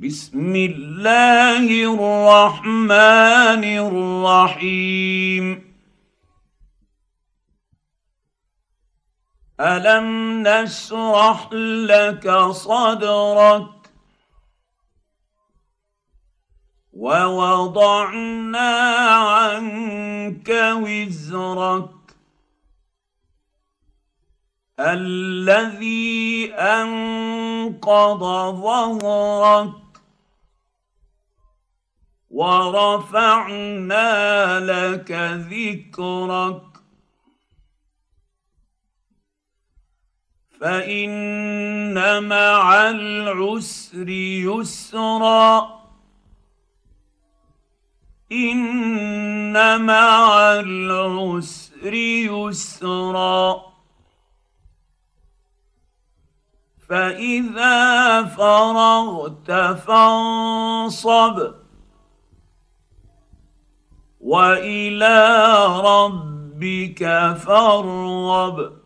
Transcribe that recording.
بسم الله الرحمن الرحيم. ألم نشرح لك صدرك ووضعنا عنك وزرك الذي أنقض ظهرك ورفعنا لك ذكرك. فإن مع العسر يسرا. إن مع العسر يسرا. فإذا فرغت فانصب. وإلى ربك فارغب.